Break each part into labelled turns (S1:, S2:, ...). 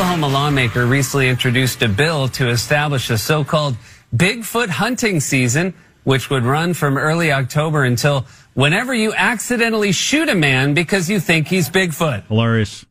S1: Oklahoma lawmaker recently introduced a bill to establish a so-called Bigfoot hunting season, which would run from early October until whenever you accidentally shoot a man because you think he's Bigfoot.
S2: Hilarious.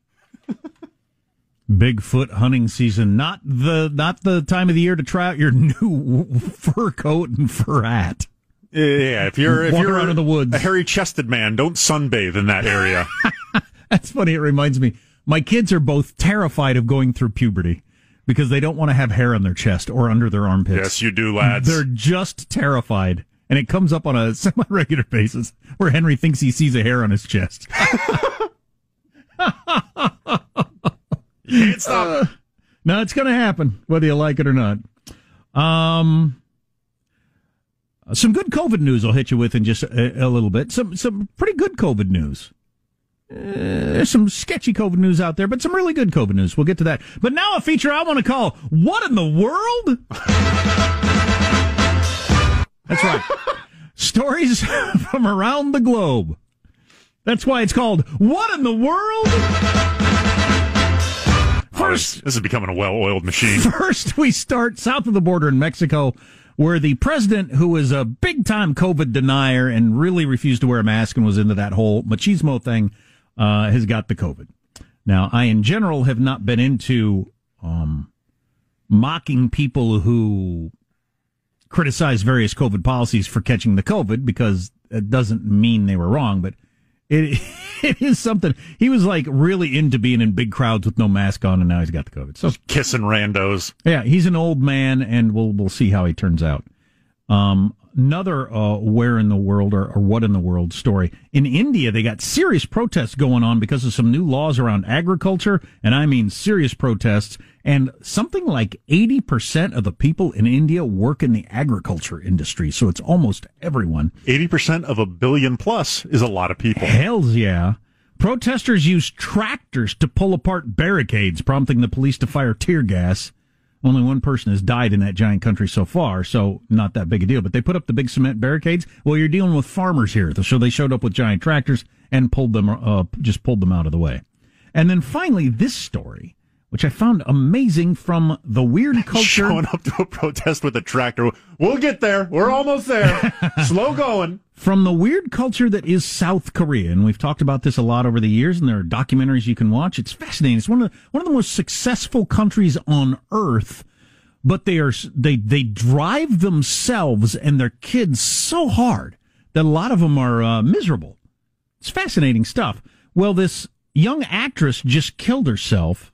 S2: Bigfoot hunting season, not the not the time of the year to try out your new fur coat and fur hat.
S3: Yeah, if you're if
S2: Walk
S3: you're
S2: around in the woods.
S3: a hairy chested man, don't sunbathe in that area.
S2: That's funny. It reminds me. My kids are both terrified of going through puberty because they don't want to have hair on their chest or under their armpits.
S3: yes, you do, lads.
S2: They're just terrified. And it comes up on a semi regular basis where Henry thinks he sees a hair on his chest.
S3: You can't stop. it.
S2: No, it's going to happen, whether you like it or not. Um, some good COVID news I'll hit you with in just a, a little bit. Some some pretty good COVID news. Uh, there's some sketchy COVID news out there, but some really good COVID news. We'll get to that. But now a feature I want to call "What in the World." That's right. Stories from around the globe. That's why it's called "What in the World." First,
S3: this is becoming a well-oiled machine.
S2: First, we start south of the border in Mexico, where the president, who is a big time COVID denier and really refused to wear a mask and was into that whole machismo thing, uh, has got the COVID. Now, I in general have not been into um, mocking people who criticize various COVID policies for catching the COVID because it doesn't mean they were wrong, but it it is something. He was like really into being in big crowds with no mask on, and now he's got the COVID. So
S3: Kissing randos.
S2: yeah, he's an old man, and we'll we'll see how he turns out. Um, another uh, where in the world or, or what in the world story in India, they got serious protests going on because of some new laws around agriculture, and I mean serious protests. And something like eighty percent of the people in India work in the agriculture industry, so it's almost everyone.
S3: 80% of a billion plus is a lot of people.
S2: Hells yeah. Protesters used tractors to pull apart barricades, prompting the police to fire tear gas. Only one person has died in that giant country so far, so not that big a deal. But they put up the big cement barricades. Well, you're dealing with farmers here, so they showed up with giant tractors and pulled them, uh, just pulled them out of the way. And then finally, this story, which I found amazing from the weird culture.
S3: Showing up to a protest with a tractor. We'll get there. We're almost there. Slow going.
S2: From the weird culture that is South Korea, and we've talked about this a lot over the years, and there are documentaries you can watch. It's fascinating. It's one of the, one of the most successful countries on earth, but they are they they drive themselves and their kids so hard that a lot of them are uh, miserable. It's fascinating stuff. Well, this young actress just killed herself.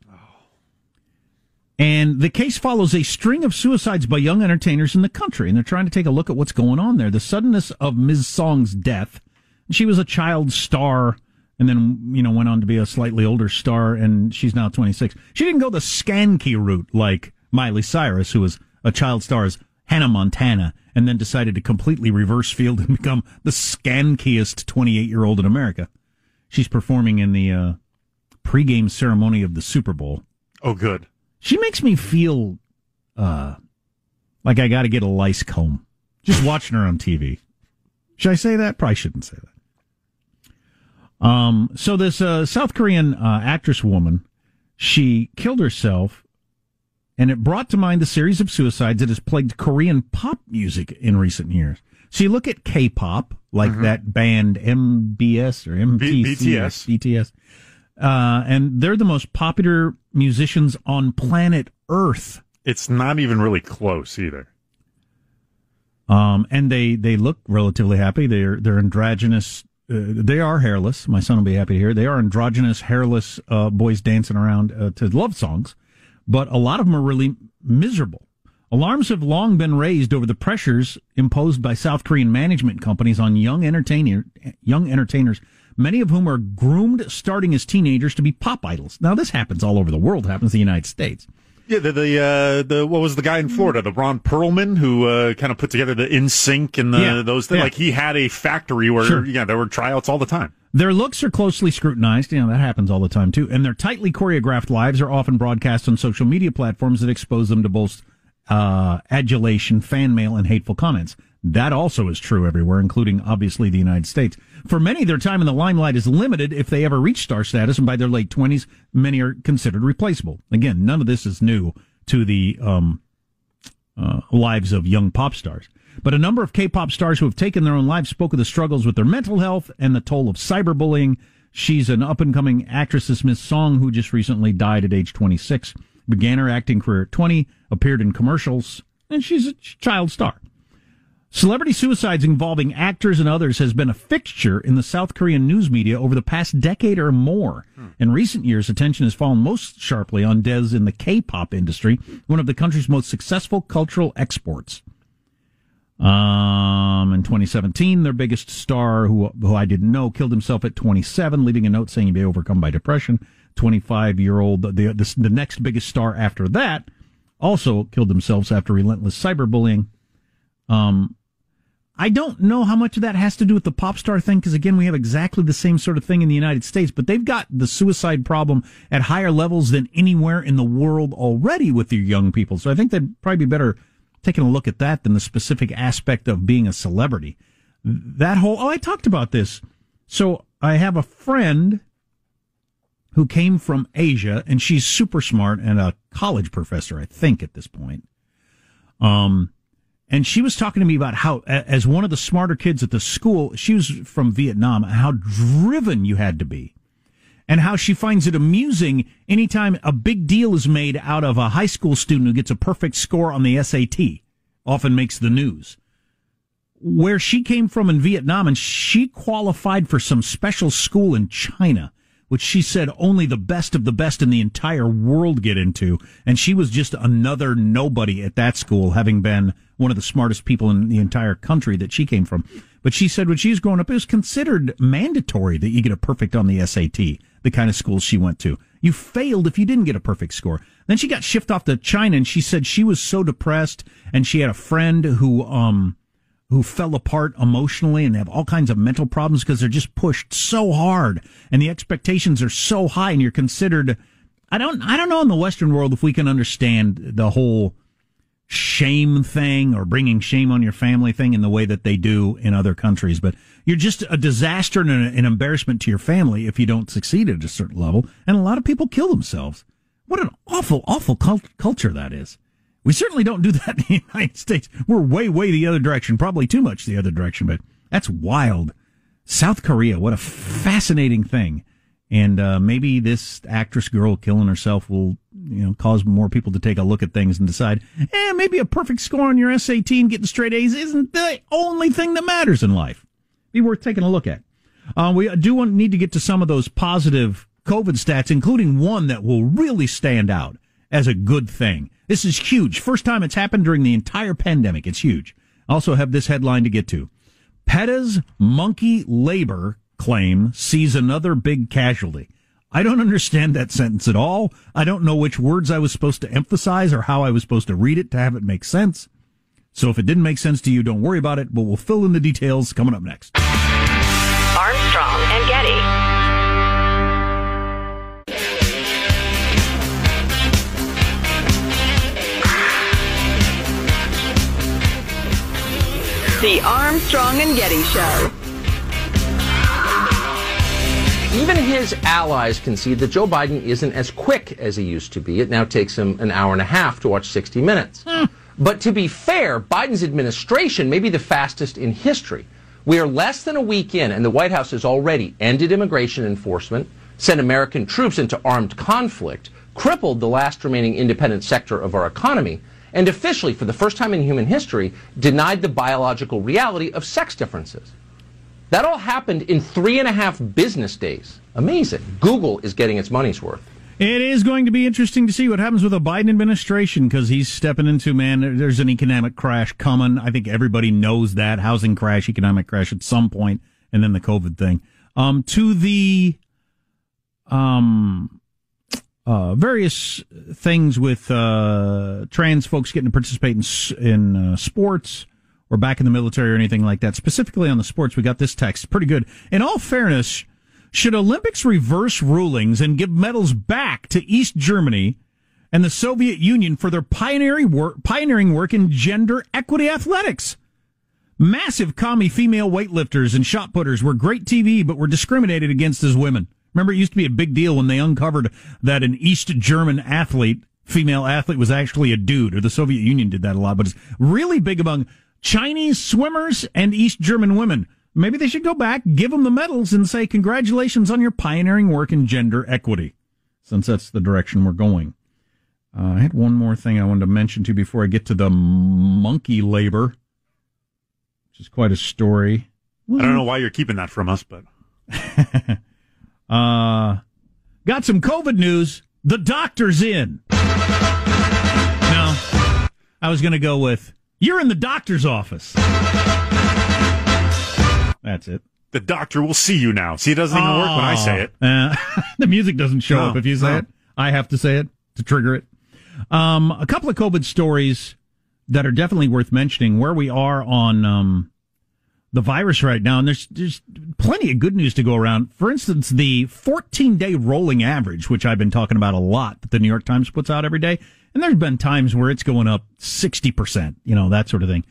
S2: And the case follows a string of suicides by young entertainers in the country, and they're trying to take a look at what's going on there. The suddenness of Ms. Song's death. She was a child star, and then you know went on to be a slightly older star, and she's now 26. She didn't go the skanky route like Miley Cyrus, who was a child star as Hannah Montana, and then decided to completely reverse field and become the skankiest 28 year old in America. She's performing in the uh, pregame ceremony of the Super Bowl.
S3: Oh, good.
S2: She makes me feel uh, like I got to get a lice comb just watching her on TV. Should I say that? Probably shouldn't say that. Um, so this uh, South Korean uh, actress woman, she killed herself, and it brought to mind the series of suicides that has plagued Korean pop music in recent years. So you look at K-pop, like
S3: Mm-hmm.
S2: that band MBS or MTC,
S3: BTS.
S2: BTS, uh, and they're the most popular musicians on planet Earth.
S3: It's not even really close either.
S2: Um, and they, they look relatively happy. They're, they're androgynous. Uh, they are hairless. My son will be happy to hear. They are androgynous, hairless, uh, boys dancing around, uh, to love songs. But a lot of them are really miserable. Alarms have long been raised over the pressures imposed by South Korean management companies on young entertainer, young entertainers, many of whom are groomed starting as teenagers to be pop idols. Now, this happens all over the world, happens in the United States.
S3: Yeah, the the uh, the what was the guy in Florida, the Ron Perlman, who uh, kind of put together the NSYNC and the
S2: Yeah,
S3: those things.
S2: yeah.
S3: Like he had a factory where
S2: Sure.
S3: yeah, there were tryouts all the time.
S2: Their looks are closely scrutinized. You know, that happens all the time too. And their tightly choreographed lives are often broadcast on social media platforms that expose them to both uh, adulation, fan mail, and hateful comments. That also is true everywhere, including obviously the United States. For many, their time in the limelight is limited if they ever reach star status, and by their late 20s, many are considered replaceable. Again, none of this is new to the um, uh, lives of young pop stars. But a number of K-pop stars who have taken their own lives spoke of the struggles with their mental health and the toll of cyberbullying. She's an up-and-coming actress, this Miss Song, who just recently died at age 26. Began her acting career at 20, appeared in commercials, and she's a child star. Celebrity suicides involving actors and others has been a fixture in the South Korean news media over the past decade or more. In recent years, attention has fallen most sharply on deaths in the K-pop industry, one of the country's most successful cultural exports. Um, in 2017, their biggest star, who who I didn't know, killed himself at 27, leaving a note saying he'd be overcome by depression. 25 year old, the, the the next biggest star after that, also killed themselves after relentless cyberbullying. Um, I don't know how much of that has to do with the pop star thing, because again, we have exactly the same sort of thing in the United States, but they've got the suicide problem at higher levels than anywhere in the world already with their young people. So I think they'd probably be better taking a look at that than the specific aspect of being a celebrity. That whole, oh, I talked about this. So I have a friend who came from Asia, and she's super smart and a college professor, I think, at this point. Um, and she was talking to me about how, as one of the smarter kids at the school, she was from Vietnam, how driven you had to be. And how she finds it amusing anytime a big deal is made out of a high school student who gets a perfect score on the SAT, often makes the news. Where she came from in Vietnam, and she qualified for some special school in China, which she said only the best of the best in the entire world get into. And she was just another nobody at that school, having been one of the smartest people in the entire country that she came from. But she said when she was growing up, it was considered mandatory that you get a perfect on the SAT, the kind of schools she went to. You failed if you didn't get a perfect score. Then she got shipped off to China and she said she was so depressed and she had a friend who, um, who fell apart emotionally and they have all kinds of mental problems because they're just pushed so hard and the expectations are so high and you're considered I don't I don't know in the western world if we can understand the whole shame thing or bringing shame on your family thing in the way that they do in other countries but you're just a disaster and an embarrassment to your family if you don't succeed at a certain level and a lot of people kill themselves What an awful, awful cult- culture that is. We certainly don't do that in the United States. We're way, way the other direction, probably too much the other direction, but that's wild. South Korea, what a fascinating thing. And uh, maybe this actress girl killing herself will, you know, cause more people to take a look at things and decide, eh, maybe a perfect score on your SAT and getting straight A's isn't the only thing that matters in life. Be worth taking a look at. Uh, we do want, need to get to some of those positive COVID stats, including one that will really stand out as a good thing. This is huge. First time it's happened during the entire pandemic. It's huge. Also have this headline to get to. PETA's monkey labor claim sees another big casualty. I don't understand that sentence at all. I don't know which words I was supposed to emphasize or how I was supposed to read it to have it make sense. So if it didn't make sense to you, don't worry about it, but we'll fill in the details coming up next.
S4: Armstrong and Getty. The Armstrong and Getty Show.
S5: Even his allies concede that Joe Biden isn't as quick as he used to be. It now takes him an hour and a half to watch 60 Minutes. Hmm. But to be fair, Biden's administration may be the fastest in history. We are less than a week in, and the White House has already ended immigration enforcement, sent American troops into armed conflict, crippled the last remaining independent sector of our economy, and officially, for the first time in human history, denied the biological reality of sex differences. That all happened in three and a half business days. Amazing. Google is getting its money's worth.
S2: It is going to be interesting to see what happens with the Biden administration because he's stepping into, man, there's an economic crash coming. I think everybody knows that. Housing crash, economic crash at some point, and then the COVID thing. Um, to the, um, uh, various things with uh, trans folks getting to participate in, in uh, sports or back in the military or anything like that. Specifically on the sports, we got this text. Pretty good. In all fairness, should Olympics reverse rulings and give medals back to East Germany and the Soviet Union for their pioneering work, pioneering work in gender equity athletics? Massive commie female weightlifters and shot putters were great TV, but were discriminated against as women. Remember, it used to be a big deal when they uncovered that an East German athlete, female athlete, was actually a dude, or the Soviet Union did that a lot, but it's really big among Chinese swimmers and East German women. Maybe they should go back, give them the medals, and say, congratulations on your pioneering work in gender equity, since that's the direction we're going. Uh, I had one more thing I wanted to mention to you before I get to the monkey labor, which is quite a story.
S3: I don't know why you're keeping that from us, but.
S2: Uh, got some COVID news. The doctor's in. No, I was going to go with you're in the doctor's office. That's it.
S3: The doctor will see you now. See, it doesn't even work when I say it.
S2: Uh, the music doesn't show
S3: No,
S2: up if you say
S3: no.
S2: it. I have to say it to trigger it. Um, a couple of COVID stories that are definitely worth mentioning. Where we are on um, the virus right now, and there's there's plenty of good news to go around. For instance, the 14 day rolling average, which I've been talking about a lot, that the New York Times puts out every day, and there's been times where it's going up 60 percent, you know that sort of thing.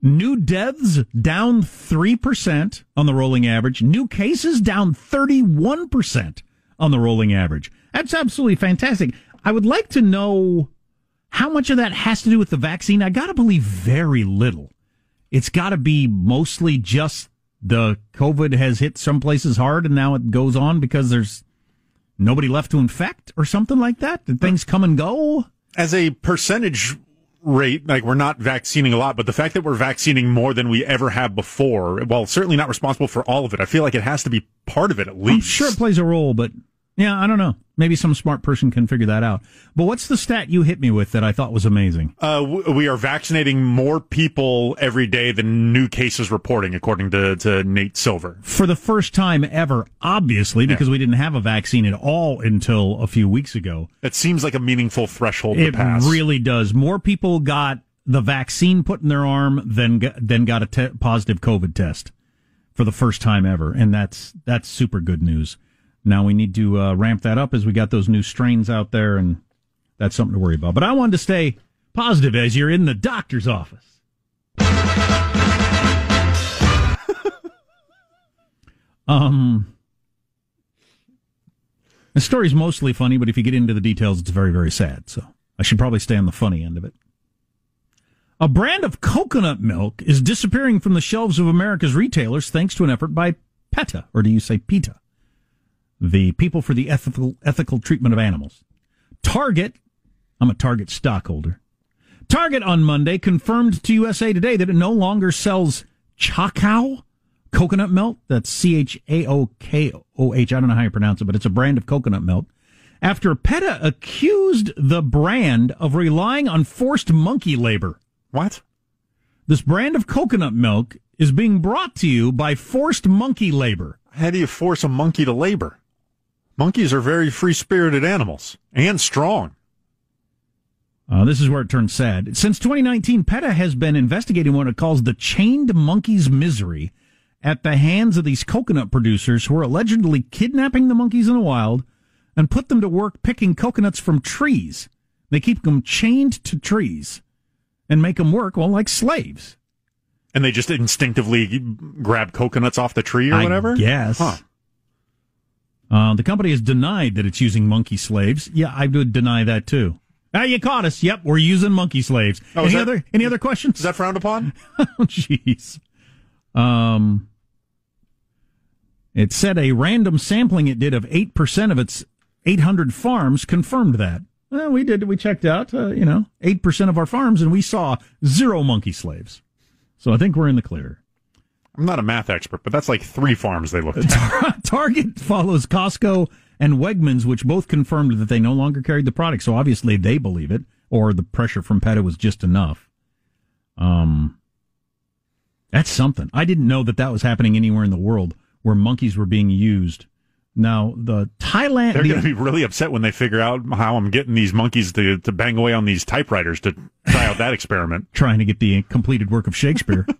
S2: New deaths down 3% on the rolling average. New cases down 31% on the rolling average. That's absolutely fantastic. I would like to know how much of that has to do with the vaccine. I got to believe very little. It's got to be mostly just the COVID has hit some places hard and now it goes on because there's nobody left to infect or something like that. Did things come and go?
S3: As a percentage rate, like we're not vaccinating a lot, but the fact that we're vaccinating more than we ever have before, well, certainly not responsible for all of it. I feel like it has to be part of it at least.
S2: I'm sure it plays a role, but yeah, I don't know. Maybe some smart person can figure that out. But what's the stat you hit me with that I thought was amazing?
S3: Uh, we are vaccinating more people every day than new cases reporting, according to, to Nate Silver.
S2: For the first time ever, obviously, because we didn't have a vaccine at all until a few weeks ago.
S3: It seems like a meaningful threshold
S2: It
S3: to pass.
S2: really does. More people got the vaccine put in their arm than got, than got a te- positive COVID test for the first time ever, and that's that's super good news. Now we need to uh, ramp that up as we got those new strains out there, and that's something to worry about. But I wanted to stay positive as you're in the doctor's office. um, The story's mostly funny, but if you get into the details, it's very, very sad. So I should probably stay on the funny end of it. A brand of coconut milk is disappearing from the shelves of America's retailers thanks to an effort by PETA, or do you say PETA? The People for the Ethical, Ethical Treatment of Animals. Target, I'm a Target stockholder. Target on Monday confirmed to USA Today that it no longer sells Chaokoh coconut milk. That's C H A O K O H. I don't know how you pronounce it, but it's a brand of coconut milk. After PETA accused the brand of relying on forced monkey labor.
S3: What?
S2: This brand of coconut milk is being brought to you by forced monkey labor.
S3: How do you force a monkey to labor? Monkeys are very free spirited animals and strong.
S2: Uh, this is where it turns sad. Since 2019, PETA has been investigating what it calls the chained monkey's misery at the hands of these coconut producers who are allegedly kidnapping the monkeys in the wild and put them to work picking coconuts from trees. They keep them chained to trees and make them work, well, like slaves.
S3: And they just instinctively grab coconuts off the tree or whatever?
S2: Yes. Huh. Uh, the company has denied that it's using monkey slaves. Yeah, I would deny that too. Ah, you caught us. Yep, we're using monkey slaves.
S3: Oh,
S2: any
S3: that,
S2: other any other questions?
S3: Is that frowned upon?
S2: oh, jeez. Um, it said a random sampling it did of eight percent of its 800 farms confirmed that. Well, we did. We checked out, uh, you know, eight percent of our farms, and we saw zero monkey slaves. So I think we're in the clear.
S3: I'm not a math expert, but that's like three farms they looked at.
S2: Target follows Costco and Wegmans, which both confirmed that they no longer carried the product. So obviously they believe it, or the pressure from PETA was just enough. Um, that's something. I didn't know that that was happening anywhere in the world where monkeys were being used. Now the Thailand,
S3: they're going to be really upset when they figure out how I'm getting these monkeys to to bang away on these typewriters to try out that experiment.
S2: Trying to get the completed work of Shakespeare.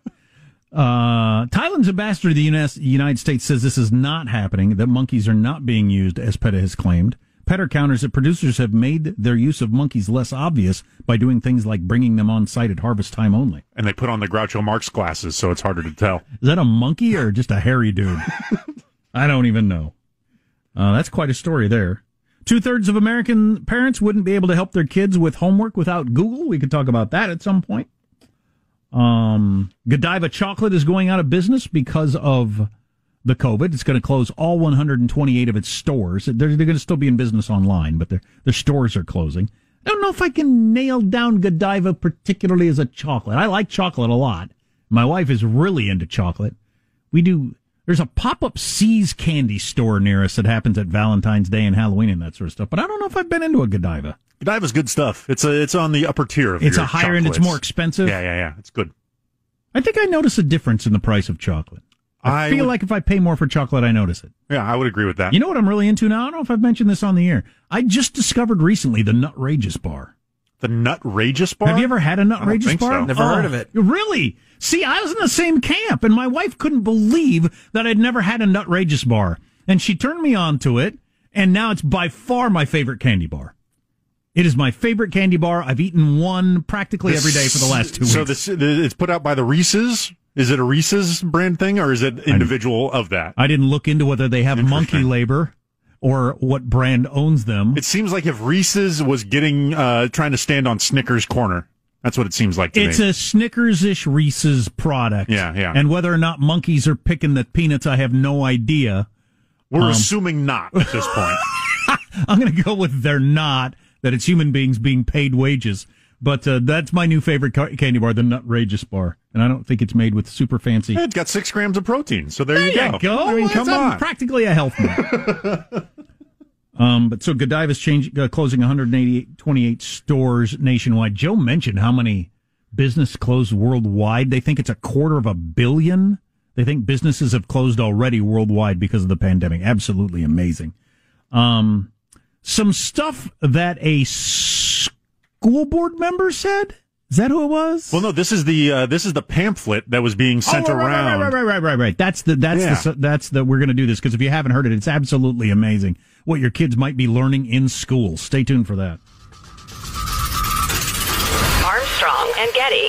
S2: Uh, Thailand's ambassador to the United States says this is not happening, that monkeys are not being used, as PETA has claimed. PETA counters that producers have made their use of monkeys less obvious by doing things like bringing them on site at harvest time only.
S3: And they put on the Groucho Marx glasses, so it's harder to tell.
S2: Is that a monkey or just a hairy dude? I don't even know. Uh, that's quite a story there. Two thirds of American parents wouldn't be able to help their kids with homework without Google. We could talk about that at some point. Um, Godiva Chocolate is going out of business because of the COVID. It's going to close all 128 of its stores. They're, they're going to still be in business online, but their their stores are closing. I don't know if I can nail down Godiva particularly as a chocolate. I like chocolate a lot. My wife is really into chocolate. We do. There's a pop up See's candy store near us that happens at Valentine's Day and Halloween and that sort of stuff. But I don't know if I've been into a Godiva.
S3: Godiva's good stuff. It's a it's on the upper tier of
S2: It's
S3: your
S2: a higher end. It's more expensive.
S3: Yeah, yeah, yeah. It's good.
S2: I think I notice a difference in the price of chocolate. I,
S3: I
S2: feel
S3: would-
S2: like if I pay more for chocolate, I notice it.
S3: Yeah, I would agree with that.
S2: You know what I'm really into now? I don't know if I've mentioned this on the air. I just discovered recently the Nutrageous bar.
S3: the Nutrageous bar.
S2: Have you ever had a
S3: I don't
S2: Nutrageous
S3: think
S2: bar?
S3: so.
S6: Never heard of oh, it.
S2: Really? See, I was in the same camp, and my wife couldn't believe that I'd never had a Nutrageous bar, and she turned me on to it, and now it's by far my favorite candy bar. It is my favorite candy bar. I've eaten one practically every day for the last two weeks.
S3: So it's put out by the Reese's. Is it a Reese's brand thing or is it individual of that?
S2: I didn't look into whether they have monkey labor or what brand owns them.
S3: It seems like if Reese's was getting uh trying to stand on Snickers' corner. That's what it seems like to
S2: It's
S3: me.
S2: a Snickers-ish Reese's product.
S3: Yeah, yeah.
S2: And whether or not monkeys are picking the peanuts, I have no idea.
S3: We're
S2: um,
S3: assuming not at this point.
S2: I'm going to go with they're not, that it's human beings being paid wages. But uh, that's my new favorite ca- candy bar, the Nutrageous bar. And I don't think it's made with super fancy.
S3: it's got six grams of protein, so there,
S2: There
S3: you
S2: you
S3: go.
S2: go.
S3: I mean,
S2: That's
S3: come
S2: a-
S3: on.
S2: practically a health nut. um, but so Godiva's change, uh, closing 128 stores nationwide. Joe mentioned how many business closed worldwide. They think it's a quarter of a billion. They think businesses have closed already worldwide because of the pandemic. Absolutely amazing. Um, some stuff that a school board member said. Is that who it was?
S3: Well, no, this is the uh, this is the pamphlet that was being sent
S2: Oh, right,
S3: around.
S2: Right, right, right, right, right, right. That's the that's
S3: Yeah.
S2: the that's the we're going to do this because if you haven't heard it, it's absolutely amazing what your kids might be learning in school. Stay tuned for that.
S4: Armstrong and Getty.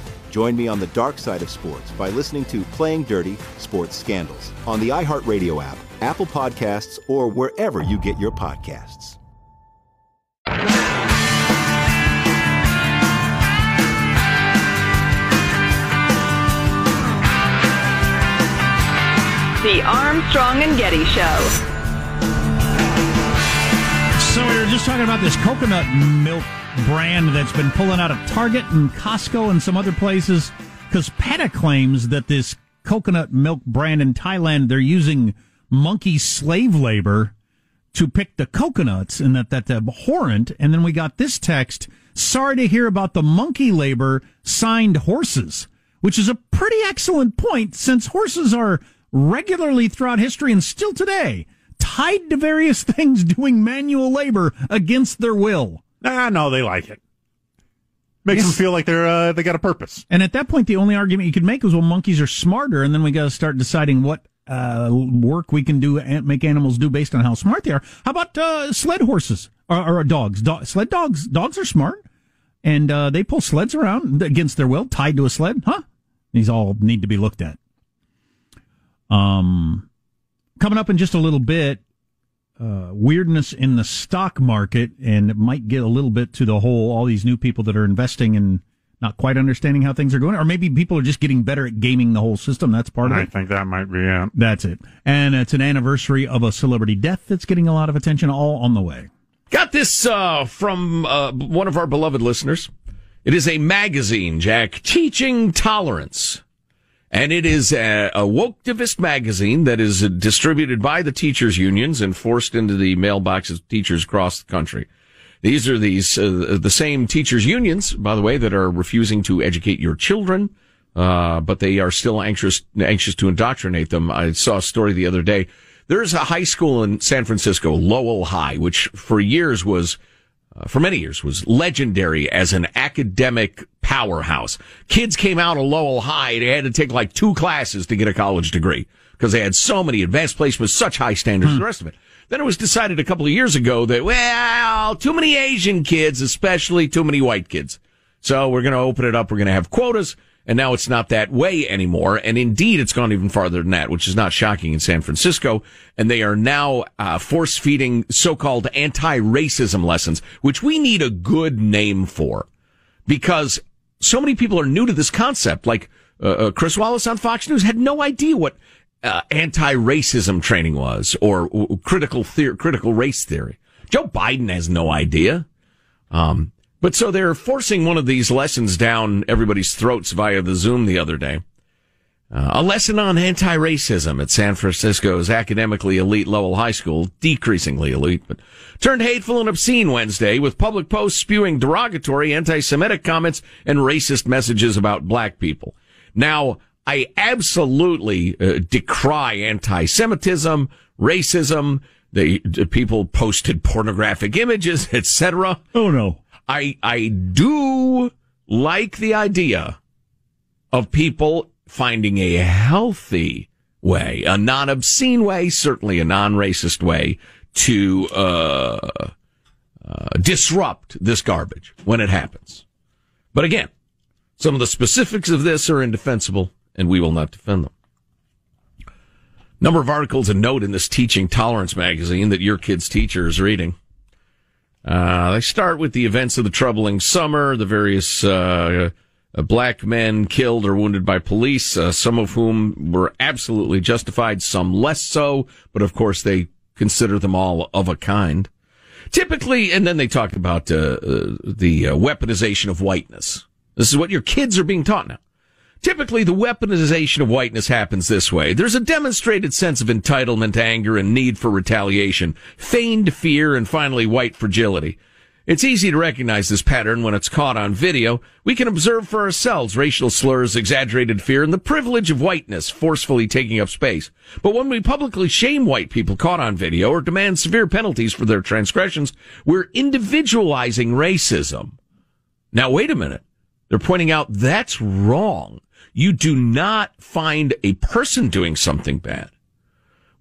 S7: Join me on the dark side of sports by listening to Playing Dirty Sports Scandals on the iHeartRadio app, Apple Podcasts, or wherever you get your podcasts.
S4: The Armstrong and Getty Show.
S2: So we were just talking about this coconut milk brand that's been pulling out of Target and Costco and some other places because PETA claims that this coconut milk brand in Thailand they're using monkey slave labor to pick the coconuts and that that's abhorrent. And then we got this text: "Sorry to hear about the monkey labor signed horses." Which is a pretty excellent point since horses are regularly throughout history and still today tied to various things doing manual labor against their will.
S3: Ah, no, they like it. Makes them feel like they're uh, they got a purpose.
S2: And at that point, the only argument you could make was, well, monkeys are smarter, and then we got to start deciding what uh, work we can do and make animals do based on how smart they are. How about uh, sled horses or, or dogs? Do- sled dogs. Dogs are smart, and uh, they pull sleds around against their will, tied to a sled. Huh? These all need to be looked at. Um, coming up in just a little bit, uh, weirdness in the stock market, and it might get a little bit to the whole all these new people that are investing and not quite understanding how things are going, or maybe people are just getting better at gaming the whole system. That's part of
S3: I
S2: it.
S3: I think that might be it.
S2: That's it. And it's an anniversary of a celebrity death that's getting a lot of attention, all on the way.
S8: Got this uh, from uh, one of our beloved listeners. It is a magazine, Jack, Teaching Tolerance. And it is a, a woketivist magazine that is distributed by the teachers' unions and forced into the mailboxes of teachers across the country. These are these uh, the same teachers' unions, by the way, that are refusing to educate your children, uh, but they are still anxious anxious to indoctrinate them. I saw a story the other day. There's a high school in San Francisco, Lowell High, which for years was uh, for many years was legendary as an academic powerhouse. Kids came out of Lowell High, they had to take like two classes to get a college degree because they had so many advanced placements, such high standards, the rest of it. Then it was decided a couple of years ago that, well, too many Asian kids, especially too many white kids. So we're going to open it up. We're going to have quotas. And now it's not that way anymore. And indeed, it's gone even farther than that, which is not shocking in San Francisco. And they are now uh, force feeding so-called anti-racism lessons, which we need a good name for because so many people are new to this concept. Like uh, uh, Chris Wallace on Fox News had no idea what uh, anti-racism training was or critical theory, critical race theory. Joe Biden has no idea. Um, but so they're forcing one of these lessons down everybody's throats via the Zoom the other day. Uh, a lesson on anti-racism at San Francisco's academically elite Lowell High School, decreasingly elite, but turned hateful and obscene Wednesday with public posts spewing derogatory anti-Semitic comments and racist messages about black people. Now, I absolutely uh, decry anti-Semitism, racism. The, the people posted pornographic images, etc.
S2: Oh no.
S8: I I do like the idea of people finding a healthy way, a non-obscene way, certainly a non-racist way to uh, uh, disrupt this garbage when it happens. But again, some of the specifics of this are indefensible, and we will not defend them. Number of articles and note in this teaching tolerance magazine that your kid's teacher is reading. Uh, they start with the events of the troubling summer, the various uh, uh, black men killed or wounded by police, uh, some of whom were absolutely justified, some less so, but of course they consider them all of a kind. Typically, and then they talk about uh, uh, the weaponization of whiteness. This is what your kids are being taught now. Typically, the weaponization of whiteness happens this way. There's a demonstrated sense of entitlement, anger, and need for retaliation, feigned fear, and finally white fragility. It's easy to recognize this pattern when it's caught on video. We can observe for ourselves racial slurs, exaggerated fear, and the privilege of whiteness forcefully taking up space. But when we publicly shame white people caught on video or demand severe penalties for their transgressions, we're individualizing racism. Now, wait a minute. They're pointing out that's wrong. You do not find a person doing something bad.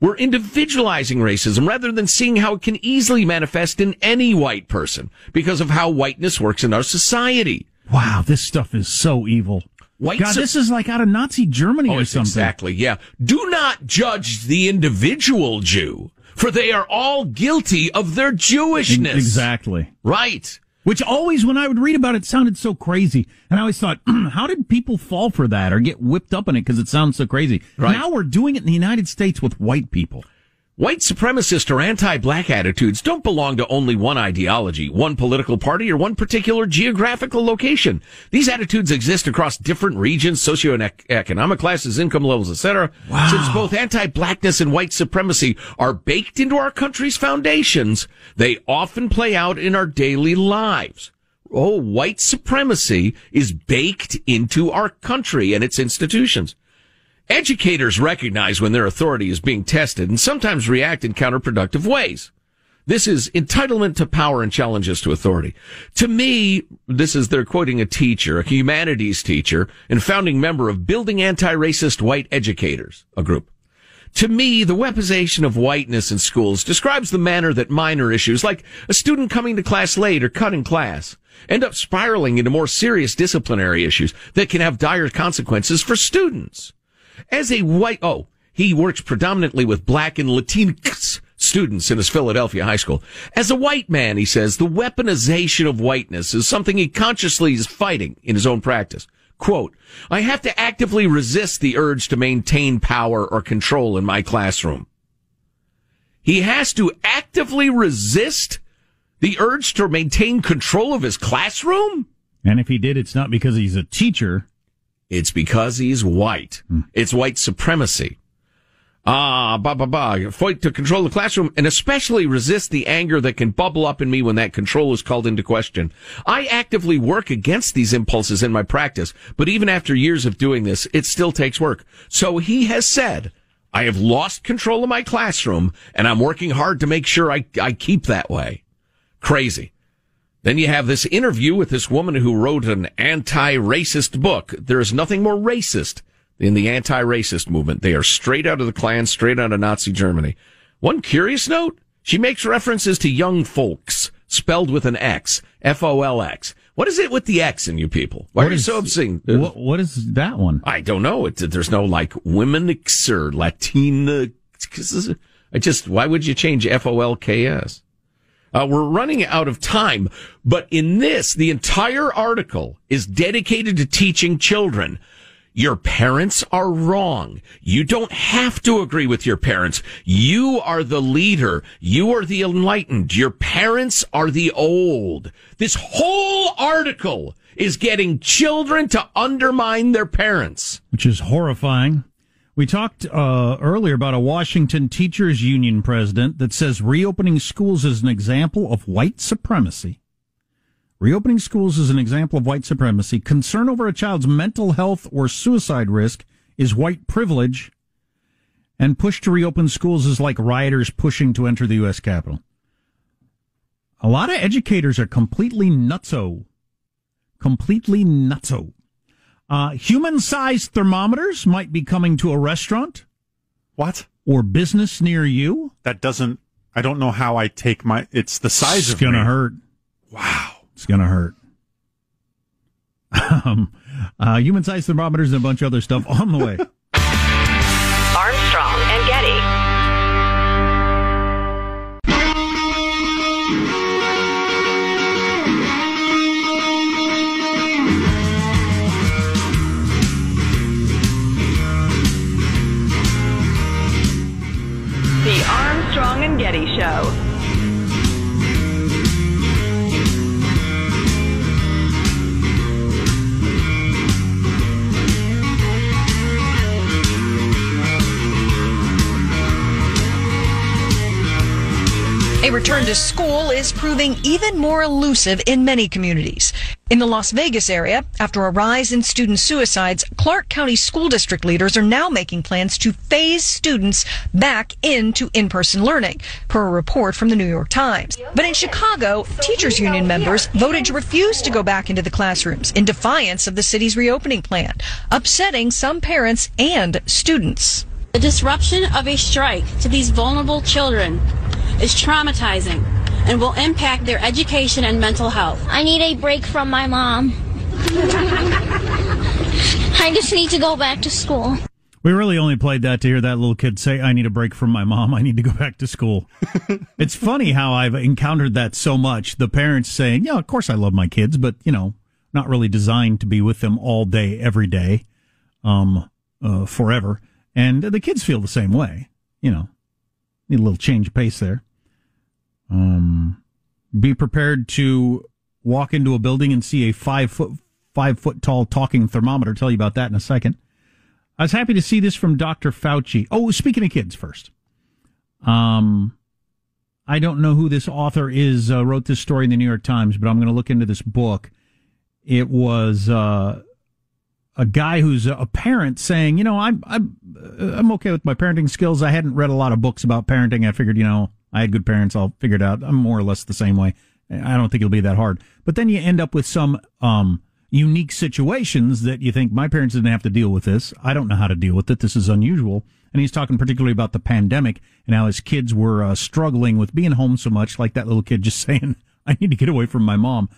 S8: We're individualizing racism rather than seeing how it can easily manifest in any white person because of how whiteness works in our society.
S2: Wow, this stuff is so evil. White God, this is like out of Nazi Germany
S8: oh,
S2: or something.
S8: Exactly, yeah. Do not judge the individual Jew, for they are all guilty of their Jewishness.
S2: Exactly.
S8: Right.
S2: Which always, when I would read about it, sounded so crazy. And I always thought, how did people fall for that or get whipped up in it because it sounds so crazy? Right. Now we're doing it in the United States with white people.
S8: White supremacist or anti-black attitudes don't belong to only one ideology, one political party, or one particular geographical location. These attitudes exist across different regions, socioeconomic classes, income levels, etc. Wow. Since both anti-blackness and white supremacy are baked into our country's foundations, they often play out in our daily lives. Oh, white supremacy is baked into our country and its institutions. Educators recognize when their authority is being tested and sometimes react in counterproductive ways. This is entitlement to power and challenges to authority. To me, this is they're quoting a teacher, a humanities teacher and founding member of Building Anti-Racist White Educators, a group. To me, the weaponization of whiteness in schools describes the manner that minor issues, like a student coming to class late or cutting class, end up spiraling into more serious disciplinary issues that can have dire consequences for students. As a white, oh, he works predominantly with black and Latinx students in his Philadelphia high school. As a white man, he says, the weaponization of whiteness is something he consciously is fighting in his own practice. Quote, I have to actively resist the urge to maintain power or control in my classroom. He has to actively resist the urge to maintain control of his classroom?
S2: And if he did, it's not because he's a teacher.
S8: It's because he's white. Hmm. It's white supremacy. Ah, ba ba ba. Fight to control the classroom and especially resist the anger that can bubble up in me when that control is called into question. I actively work against these impulses in my practice, but even after years of doing this, it still takes work. So he has said, I have lost control of my classroom and I'm working hard to make sure I, I keep that way. Crazy. Then you have this interview with this woman who wrote an anti-racist book. There is nothing more racist in the anti-racist movement. They are straight out of the Klan, straight out of Nazi Germany. One curious note, she makes references to young folks, spelled with an X, F-O-L-X. What is it with the X in you people? Why
S2: What
S8: are you
S2: is-
S8: so obscene?
S2: What, what is that one?
S8: I don't know. It, there's no like womenix or Latina. I just, why would you change F O L K S? Uh, we're running out of time, but in this, the entire article is dedicated to teaching children. Your parents are wrong. You don't have to agree with your parents. You are the leader. You are the enlightened. Your parents are the old. This whole article is getting children to undermine their parents.
S2: which is horrifying. We talked uh, earlier about a Washington teachers union president that says reopening schools is an example of white supremacy. Reopening schools is an example of white supremacy. Concern over a child's mental health or suicide risk is white privilege. And push to reopen schools is like rioters pushing to enter the U.S. Capitol. A lot of educators are completely nutso. Completely nutso. Uh, human sized thermometers might be coming to a restaurant.
S3: What?
S2: Or business near you.
S3: That doesn't. I don't know how I take my. It's the size
S2: It's
S3: of
S2: It's
S3: gonna
S2: hurt.
S3: Wow.
S2: It's gonna hurt. um, uh, human sized thermometers and a bunch of other stuff on the way.
S4: Getty Show.
S9: A return to school is proving even more elusive in many communities. In the Las Vegas area, after a rise in student suicides, Clark County school district leaders are now making plans to phase students back into in-person learning, per a report from the New York Times. But in Chicago, teachers union members voted to refuse to go back into the classrooms in defiance of the city's reopening plan, upsetting some parents and students.
S10: The disruption of a strike to these vulnerable children is traumatizing and will impact their education and mental health.
S11: I need a break from my mom. I just need to go back to school.
S2: We really only played that to hear that little kid say, I need a break from my mom. I need to go back to school. it's funny how I've encountered that so much. The parents saying, Yeah, of course I love my kids, but, you know, not really designed to be with them all day, every day, um, uh, forever. And the kids feel the same way, you know, need a little change of pace there. Um, be prepared to walk into a building and see a five foot, five foot tall talking thermometer. Tell you about that in a second. I was happy to see this from Dr. Fauci. Oh, speaking of kids first. Um, I don't know who this author is, uh, wrote this story in the New York Times, but I'm going to look into this book. It was, uh, a guy who's a parent saying, you know, I'm, I'm, uh, I'm okay with my parenting skills. I hadn't read a lot of books about parenting. I figured, you know, I had good parents. I'll figure it out. I'm more or less the same way. I don't think it'll be that hard. But then you end up with some, um, unique situations that you think my parents didn't have to deal with this. I don't know how to deal with it. This is unusual. And he's talking particularly about the pandemic and how his kids were uh, struggling with being home so much, like that little kid just saying, I need to get away from my mom.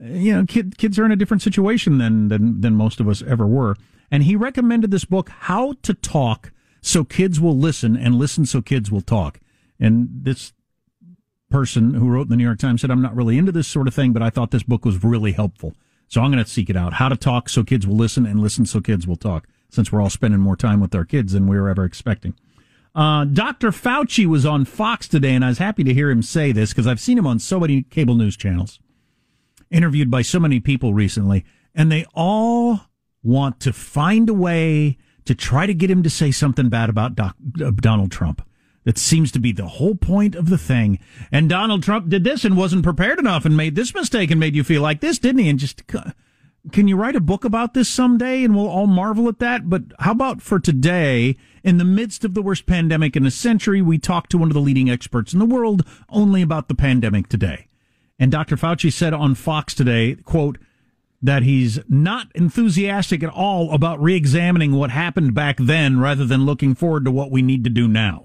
S2: You know, kid, kids are in a different situation than, than, than most of us ever were. And he recommended this book, How to Talk So Kids Will Listen and Listen So Kids Will Talk. And this person who wrote in the New York Times said, I'm not really into this sort of thing, but I thought this book was really helpful. So I'm going to seek it out. How to talk so kids will listen and listen so kids will talk, since we're all spending more time with our kids than we were ever expecting. Uh, Dr. Fauci was on Fox today, and I was happy to hear him say this because I've seen him on so many cable news channels, interviewed by so many people recently, and they all want to find a way to try to get him to say something bad about Doc, uh, Donald Trump. That seems to be the whole point of the thing. And Donald Trump did this and wasn't prepared enough and made this mistake and made you feel like this, didn't he? And just, can you write a book about this someday and we'll all marvel at that? But how about for today, in the midst of the worst pandemic in a century, we talk to one of the leading experts in the world only about the pandemic today. And Dr. Fauci said on Fox today, quote, that he's not enthusiastic at all about re-examining what happened back then rather than looking forward to what we need to do now.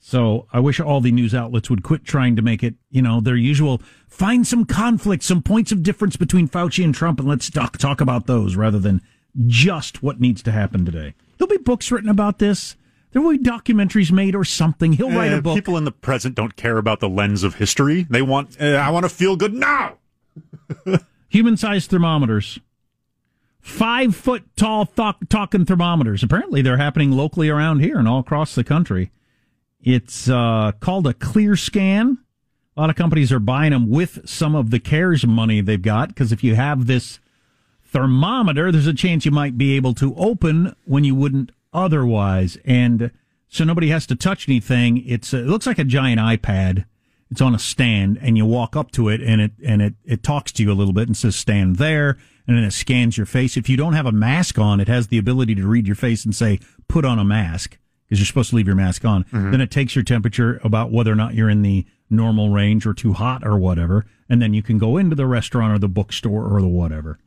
S2: So I wish all the news outlets would quit trying to make it, you know, their usual find some conflict, some points of difference between Fauci and Trump, and let's talk talk about those rather than just what needs to happen today. There'll be books written about this. There will be documentaries made or something. He'll write
S3: Eh,
S2: a book.
S3: People in the present don't care about the lens of history. They want, uh, I want to feel good now.
S2: Human sized thermometers. Five foot tall th- talking thermometers. Apparently, they're happening locally around here and all across the country. It's uh, called a clear scan. A lot of companies are buying them with some of the CARES money they've got because if you have this thermometer, there's a chance you might be able to open when you wouldn't otherwise. And so nobody has to touch anything. It's it looks like a giant iPad. It's on a stand, and you walk up to it, and it and it it talks to you a little bit and says stand there, and then it scans your face. If you don't have a mask on, it has the ability to read your face and say put on a mask because you're supposed to leave your mask on. Then it takes your temperature about whether or not you're in the normal range or too hot or whatever, and then you can go into the restaurant or the bookstore or the whatever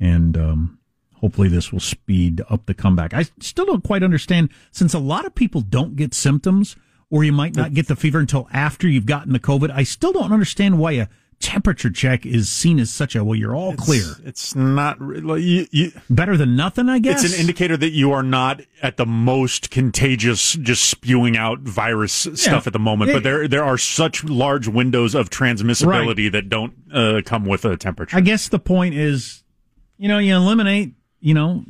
S2: and um, hopefully this will speed up the comeback. I still don't quite understand since a lot of people don't get symptoms, or you might not get the fever until after you've gotten the COVID. I still don't understand why a temperature check is seen as such a well, you're all clear.
S3: It's not you, you,
S2: Better than nothing, I guess.
S3: It's an indicator that you are not at the most contagious, just spewing out virus stuff at the moment.
S2: It-
S3: but there there are such large windows of transmissibility that don't uh, come with a temperature.
S2: I guess the point is, you know, you eliminate, you know,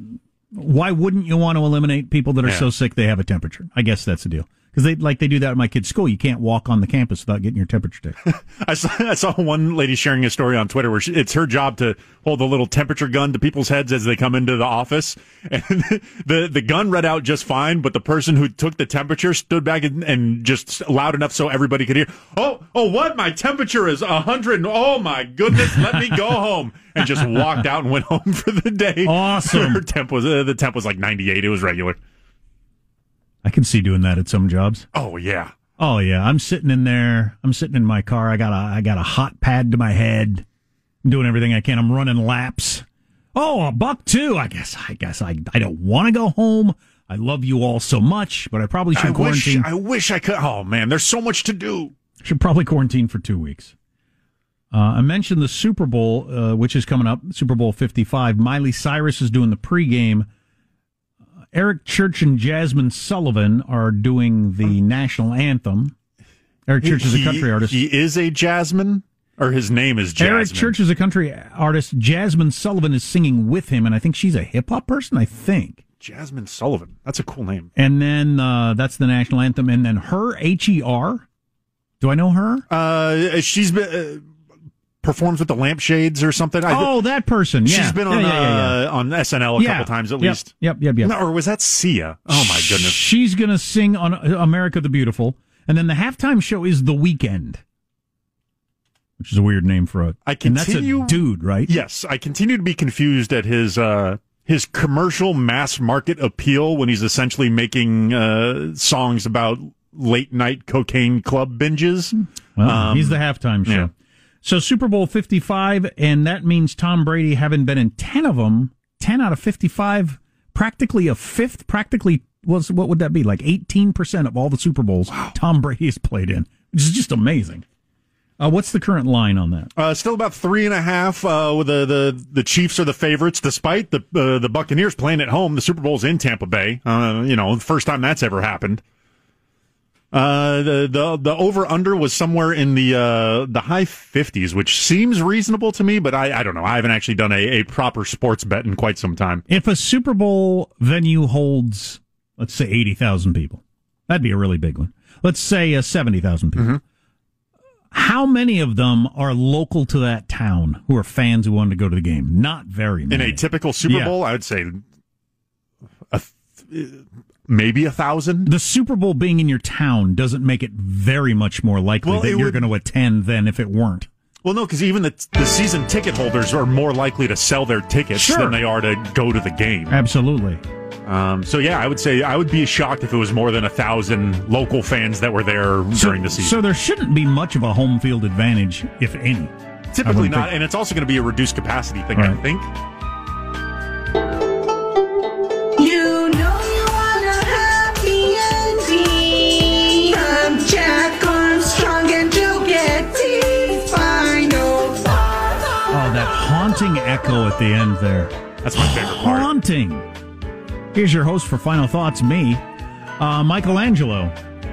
S2: why wouldn't you want to eliminate people that are
S3: Yeah.
S2: so sick they have a temperature? I guess that's the deal. Because they like they do that at my kid's school. You can't walk on the campus without getting your temperature taken.
S3: I saw, I saw one lady sharing a story on Twitter where she, it's her job to hold a little temperature gun to people's heads as they come into the office. And the, the gun read out just fine, but the person who took the temperature stood back and, and just loud enough so everybody could hear, Oh, oh, what? My temperature is a hundred. Oh my goodness. Let me go home. And just walked out and went home for the day.
S2: Awesome.
S3: Her temp was, uh, the temp was like 98. It was regular.
S2: I can see doing that at some jobs.
S3: Oh yeah.
S2: Oh yeah, I'm sitting in there. I'm sitting in my car. I got a I got a hot pad to my head. I'm doing everything I can. I'm running laps. Oh, a buck two. I guess. I guess I I don't want to go home. I love you all so much, but I probably should
S3: I wish,
S2: quarantine.
S3: I wish I could. Oh man, there's so much to do.
S2: Should probably quarantine for two weeks. Uh, I mentioned the Super Bowl, uh, which is coming up, Super Bowl 55. Miley Cyrus is doing the pregame. Eric Church and Jazmine Sullivan are doing the national anthem. Eric Church is a country artist.
S3: He is a Jasmine, or his name is Jasmine.
S2: Eric Church is a country artist. Jazmine Sullivan is singing with him, and I think she's a hip hop person. I think.
S3: Jazmine Sullivan. That's a cool name.
S2: And then uh, that's the national anthem, and then her H E R. Do I know her?
S3: Uh, she's been uh, performs with the lampshades or something.
S2: Oh, that person. Yeah.
S3: She's been on
S2: yeah, yeah.
S3: Uh, on SNL a couple times at
S2: Yep,
S3: least.
S2: Yep, yep, yep.
S3: No, or was that Sia? Oh my goodness.
S2: She's going to sing on America the Beautiful. And then the halftime show is The Weeknd, which is a weird name for a.
S3: I
S2: and that's
S3: continue-
S2: a dude, right?
S3: Yes, I continue to be confused at his uh, his commercial mass market appeal when he's essentially making uh, songs about late night cocaine club binges.
S2: Well,
S3: Um,
S2: he's the halftime show. So Super Bowl 55, and that means Tom Brady, having been in 10 of them, 10 out of 55, practically a fifth, practically, was what would that be? Like 18% of all the Super Bowls Tom Brady has played in, which is just amazing. Uh, what's the current line on that?
S3: Uh, still about three and a half. Uh, with the, the the Chiefs are the favorites, despite the uh, the Buccaneers playing at home. The Super Bowl's in Tampa Bay. Uh, you know, the first time that's ever happened. Uh, the the the over under was somewhere in the uh the high fifties, which seems reasonable to me, but I I don't know. I haven't actually done a, a proper sports bet in quite some time.
S2: If a Super Bowl venue holds, let's say 80,000 people, that'd be a really big one. Let's say uh, 70,000 people.
S3: Mm-hmm.
S2: How many of them are local to that town who are fans who wanted to go to the game? Not very many.
S3: In a typical Super
S2: Yeah.
S3: Bowl, I would say a th- maybe a thousand.
S2: the Super Bowl being in your town doesn't make it very much more likely
S3: Well,
S2: that you're
S3: would-
S2: going to attend than if it weren't.
S3: Well, no, because even the the season ticket holders are more likely to sell their tickets
S2: Sure.
S3: than they are to go to the game.
S2: Absolutely.
S3: Um, so yeah, I would say I would be shocked if it was more than a thousand local fans that were there during the season.
S2: So there shouldn't be much of a home field advantage, if any.
S3: Typically
S2: wouldn't think-
S3: and it's also going to be a reduced capacity thing, I think.
S2: At the end there.
S3: That's my favorite part.
S2: Haunting. Here's your host for Final Thoughts, me, uh, Michelangelo.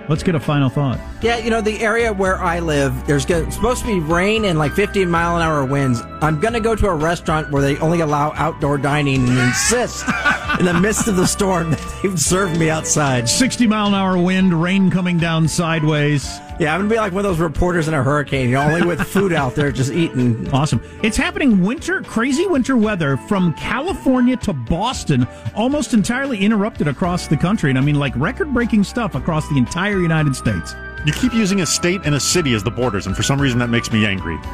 S2: Let's get a final thought.
S12: Yeah, you know, the area where I live, there's go- supposed to be rain and like 15 mile an hour winds. I'm going to go to a restaurant where they only allow outdoor dining and insist in the midst of the storm that they serve me outside.
S2: 60 mile an hour wind, rain coming down sideways.
S12: Yeah, I'm going to be like one of those reporters in a hurricane, you know, only with food out there just eating.
S2: Awesome. It's happening winter, crazy winter weather from California to Boston, almost entirely interrupted across the country. And I mean, like record breaking stuff across the entire United States.
S3: You keep using a state and a city as the borders, and for some reason that makes me angry.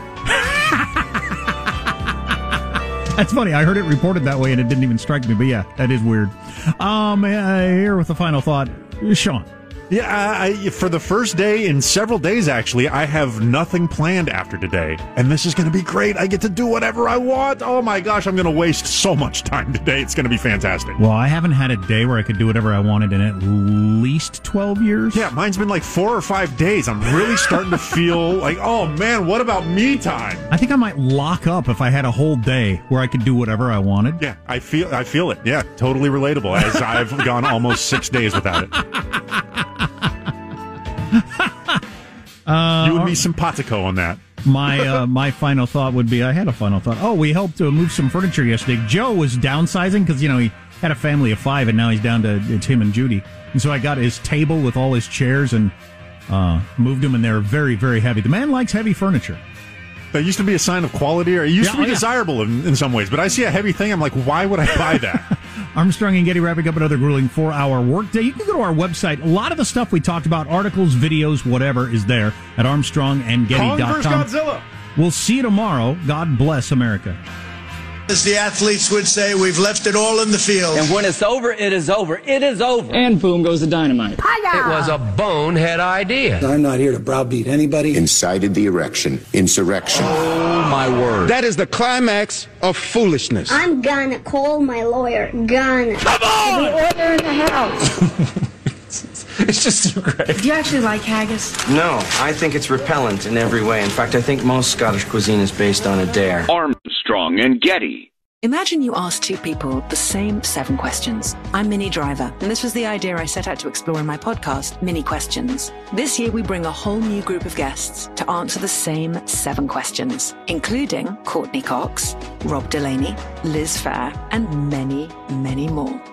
S2: That's funny. I heard it reported that way and it didn't even strike me. But yeah, that is weird. Um, uh, here with the final thought, Sean.
S3: Yeah, I, I, for the first day in several days, actually, I have nothing planned after today. And this is going to be great. I get to do whatever I want. Oh my gosh, I'm going to waste so much time today. It's going to be fantastic.
S2: Well, I haven't had a day where I could do whatever I wanted in at least 12 years.
S3: Yeah, mine's been like four or five days. I'm really starting to feel like, oh man, what about me time?
S2: I think I might lock up if I had a whole day where I could do whatever I wanted.
S3: Yeah, I feel I feel it. Yeah, totally relatable as I've gone almost six days without it.
S2: Uh,
S3: you and me simpatico on that.
S2: my uh, my final thought would be I had a final thought. Oh, we helped to move some furniture yesterday. Joe was downsizing because you know he had a family of five and now he's down to it's him and Judy. And so I got his table with all his chairs and uh, moved them, and they're very very heavy. The man likes heavy furniture.
S3: That used to be a sign of quality, or it used
S2: Yeah,
S3: to be
S2: oh, yeah.
S3: desirable in, in some ways. But I see a heavy thing, I'm like, why would I buy that?
S2: Armstrong and Getty wrapping up another grueling four hour workday. You can go to our website. A lot of the stuff we talked about, articles, videos, whatever, is there at
S3: Kong
S2: armstrongandgetty.com.
S3: Godzilla.
S2: We'll see you tomorrow. God bless America.
S13: As the athletes would say, we've left it all in the field.
S14: And when it's over, it is over. It is over. And boom goes the dynamite. It was a bonehead idea.
S13: I'm not here to browbeat anybody.
S15: Incited the erection, insurrection.
S14: Oh, my word.
S15: That is the climax of foolishness.
S11: I'm gonna call my lawyer. Gonna.
S15: Come on!
S11: The order in the house.
S14: It's just too great.
S16: Do you actually like haggis?
S17: No, I think it's repellent in every way. In fact, I think most Scottish cuisine is based on a dare.
S18: Armstrong and Getty.
S19: Imagine you ask two people the same seven questions. I'm Minnie Driver, and this was the idea I set out to explore in my podcast, Minnie Questions. This year, we bring a whole new group of guests to answer the same seven questions, including Courteney Cox, Rob Delaney, Liz Phair, and many, many more.